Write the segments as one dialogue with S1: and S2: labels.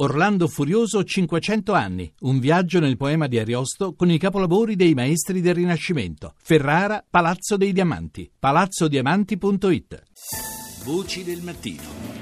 S1: Orlando Furioso 500 anni, un viaggio nel poema di Ariosto con i capolavori dei maestri del Rinascimento. Ferrara, Palazzo dei Diamanti, palazzodiamanti.it. Voci del mattino.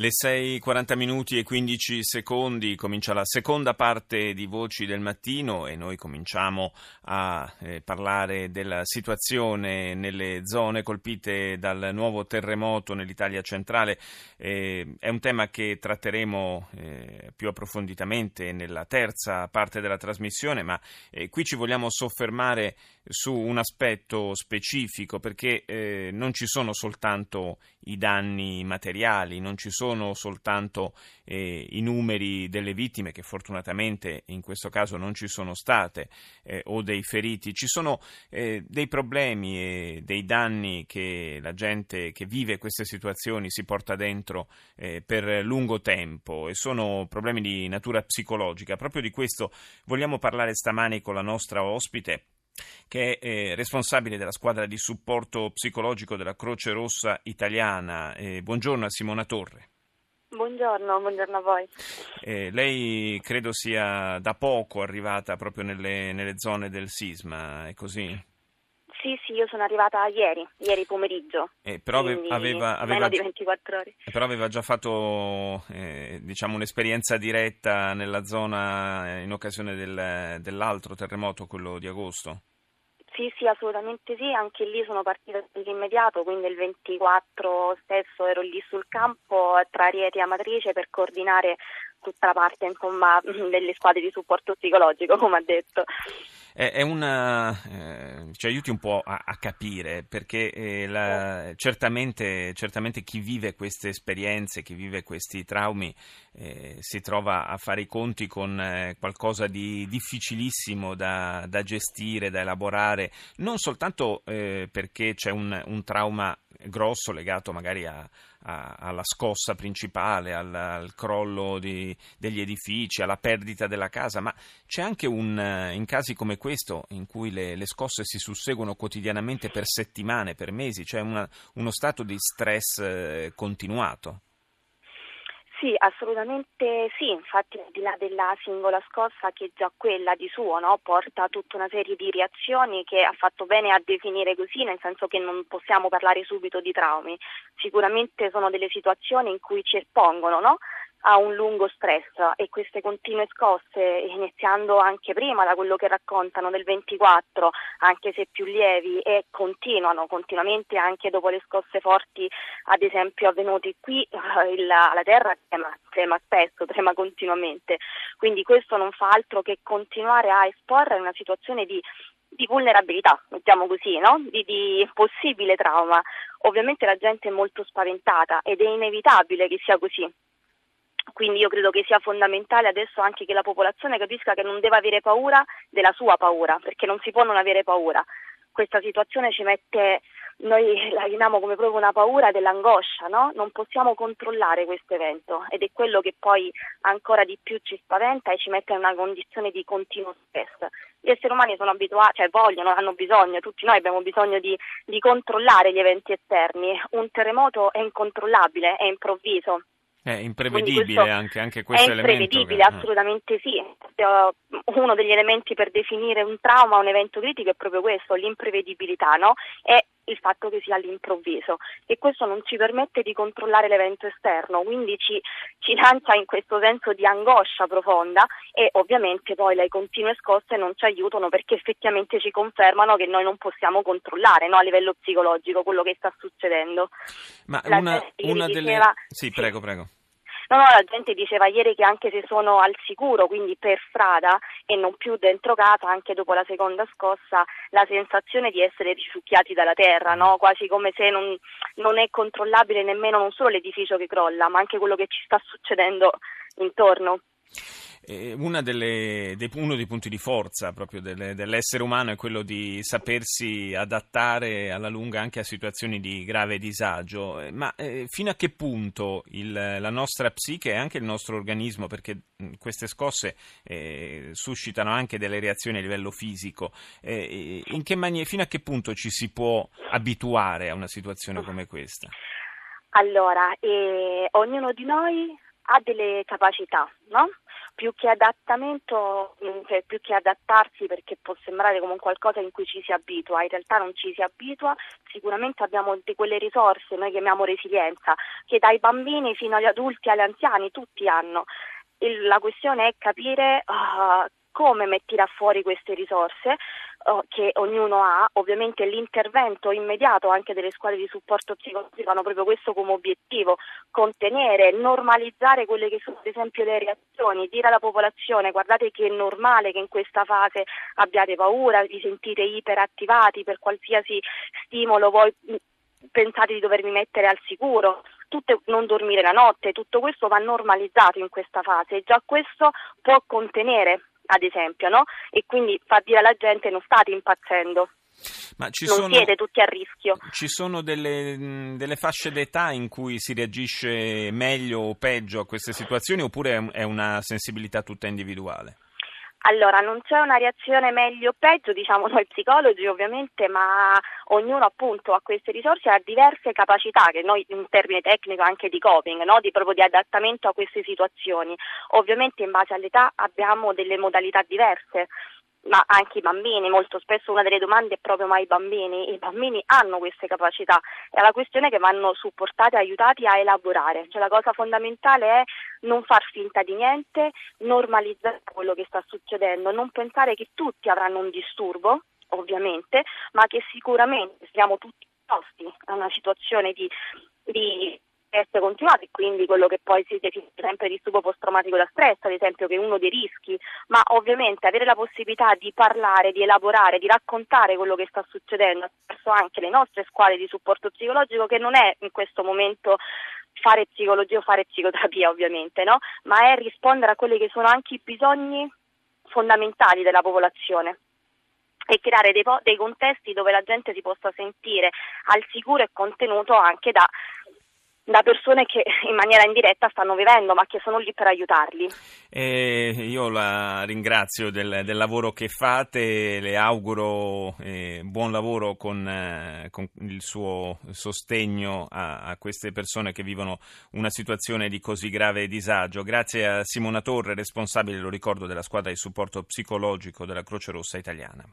S2: Le 6.40 minuti e 15 secondi comincia la seconda parte di Voci del Mattino e noi cominciamo a eh, parlare della situazione nelle zone colpite dal nuovo terremoto nell'Italia centrale. Eh, è un tema che tratteremo eh, più approfonditamente nella terza parte della trasmissione, ma eh, qui ci vogliamo soffermare su un aspetto specifico perché eh, non ci sono soltanto i danni materiali, non ci sono soltanto eh, i numeri delle vittime che fortunatamente in questo caso non ci sono state eh, o dei feriti, ci sono eh, dei problemi e dei danni che la gente che vive queste situazioni si porta dentro eh, per lungo tempo e sono problemi di natura psicologica. Proprio di questo vogliamo parlare stamani con la nostra ospite che è eh, responsabile della squadra di supporto psicologico della Croce Rossa Italiana. Eh, buongiorno a Simona Torre.
S3: Buongiorno, buongiorno a voi.
S2: Eh, lei credo sia da poco arrivata proprio nelle, nelle zone del sisma, è così?
S3: Sì, sì, io sono arrivata ieri, ieri pomeriggio.
S2: Eh, però aveva, aveva,
S3: 24 ore.
S2: Però aveva già fatto eh, diciamo, un'esperienza diretta nella zona in occasione del, dell'altro terremoto, quello di agosto?
S3: Sì, sì, assolutamente sì, anche lì sono partita dall'immediato, quindi il 24 stesso ero lì sul campo tra Rieti e Amatrice per coordinare tutta la parte insomma, delle squadre di supporto psicologico, come ha detto
S2: è una, eh, ci aiuti un po' a, a capire, perché eh, la, certamente, certamente, chi vive queste esperienze, chi vive questi traumi, eh, si trova a fare i conti con eh, qualcosa di difficilissimo da, da, gestire, da elaborare, non soltanto eh, perché c'è un, un trauma grosso legato magari a, alla scossa principale, al, al crollo di, degli edifici, alla perdita della casa, ma c'è anche un, in casi come questo, in cui le, le scosse si susseguono quotidianamente per settimane, per mesi, c'è una, uno stato di stress eh, continuato.
S3: Sì, assolutamente sì, infatti al di là della singola scossa che già quella di suo no, porta tutta una serie di reazioni che ha fatto bene a definire così, nel senso che non possiamo parlare subito di traumi, sicuramente sono delle situazioni in cui ci espongono no? A un lungo stress e queste continue scosse, iniziando anche prima da quello che raccontano del 24, anche se più lievi, e continuano continuamente anche dopo le scosse forti, ad esempio avvenute qui, eh, la terra trema, trema spesso, trema continuamente. Quindi questo non fa altro che continuare a esporre una situazione di di vulnerabilità, mettiamo così, no? di, di, possibile trauma. Ovviamente la gente è molto spaventata ed è inevitabile che sia così, quindi io credo che sia fondamentale adesso anche che la popolazione capisca che non deve avere paura della sua paura, perché non si può non avere paura. Questa situazione ci mette, noi la vediamo come proprio una paura dell'angoscia, no? Non possiamo controllare questo evento ed è quello che poi ancora di più ci spaventa e ci mette in una condizione di continuo stress. Gli esseri umani sono abituati, cioè vogliono, hanno bisogno, tutti noi abbiamo bisogno di, di controllare gli eventi esterni. Un terremoto è incontrollabile, è improvviso,
S2: è imprevedibile anche, anche questo
S3: elemento. È imprevedibile, che... assolutamente sì. Uno degli elementi per definire un trauma, un evento critico è proprio questo, l'imprevedibilità, no? E il fatto che sia all'improvviso e questo non ci permette di controllare l'evento esterno, quindi ci, ci, lancia in questo senso di angoscia profonda e ovviamente poi le continue scosse non ci aiutano perché effettivamente ci confermano che noi non possiamo controllare no, a livello psicologico quello che sta succedendo.
S2: Ma una, una delle... Diceva... Sì, prego, prego.
S3: No, no, la gente diceva ieri che anche se sono al sicuro, quindi per strada e non più dentro casa, anche dopo la seconda scossa, la sensazione di essere risucchiati dalla terra, no? quasi come se non, non è controllabile nemmeno non solo l'edificio che crolla, ma anche quello che ci sta succedendo intorno.
S2: Delle, dei, uno dei punti di forza proprio delle, dell'essere umano è quello di sapersi adattare alla lunga anche a situazioni di grave disagio, eh, ma eh, fino a che punto il, la nostra psiche e anche il nostro organismo, perché queste scosse eh, suscitano anche delle reazioni a livello fisico, eh, mani- fino a che punto ci si può abituare a una situazione come questa?
S3: Allora, eh, ognuno di noi ha delle capacità, no? Più che adattamento, più che adattarsi perché può sembrare come qualcosa in cui ci si abitua, in realtà non ci si abitua, sicuramente abbiamo di quelle risorse, noi chiamiamo resilienza, che dai bambini fino agli adulti, agli anziani, tutti hanno. la questione è capire uh, come mettere fuori queste risorse uh, che ognuno ha, ovviamente l'intervento immediato anche delle scuole di supporto psicologico hanno proprio questo come obiettivo, contenere, normalizzare quelle che sono ad esempio le reazioni, dire alla popolazione guardate che è normale che in questa fase abbiate paura, vi sentite iperattivati per qualsiasi stimolo voi pensate di dovervi mettere al sicuro, tutte, non dormire la notte, tutto questo va normalizzato in questa fase e già questo può contenere ad esempio, no? E quindi fa dire alla gente non state impazzendo. Ma ci non sono, siete tutti a rischio.
S2: Ci sono delle, delle, fasce d'età in cui si reagisce meglio o peggio a queste situazioni oppure è una sensibilità tutta individuale?
S3: Allora, non c'è una reazione meglio o peggio, diciamo noi psicologi ovviamente, ma ognuno appunto ha queste risorse ha diverse capacità, che noi in termine tecnico anche di coping, no? di proprio di adattamento a queste situazioni. Ovviamente in base all'età abbiamo delle modalità diverse ma anche i bambini, molto spesso una delle domande è proprio ma i bambini, i bambini hanno queste capacità, è la questione che vanno supportati aiutati a elaborare, cioè la cosa fondamentale è non far finta di niente, normalizzare quello che sta succedendo, non pensare che tutti avranno un disturbo, ovviamente, ma che sicuramente siamo tutti esposti a una situazione di, di essere continuati, quindi quello che poi si definisce sempre disturbo post-traumatico da stress, ad esempio, che è uno dei rischi, ma ovviamente avere la possibilità di parlare, di elaborare, di raccontare quello che sta succedendo attraverso anche le nostre scuole di supporto psicologico, che non è in questo momento fare psicologia o fare psicoterapia ovviamente, no? ma è rispondere a quelli che sono anche i bisogni fondamentali della popolazione e creare dei, dei, contesti dove la gente si possa sentire al sicuro e contenuto anche da da persone che in maniera indiretta stanno vivendo, ma che sono lì per aiutarli.
S2: Eh, io la ringrazio del, del, lavoro che fate, le auguro eh, buon lavoro con, eh, con, il suo sostegno a, a, queste persone che vivono una situazione di così grave disagio. Grazie a Simona Torre, responsabile, lo ricordo, della squadra di supporto psicologico della Croce Rossa italiana.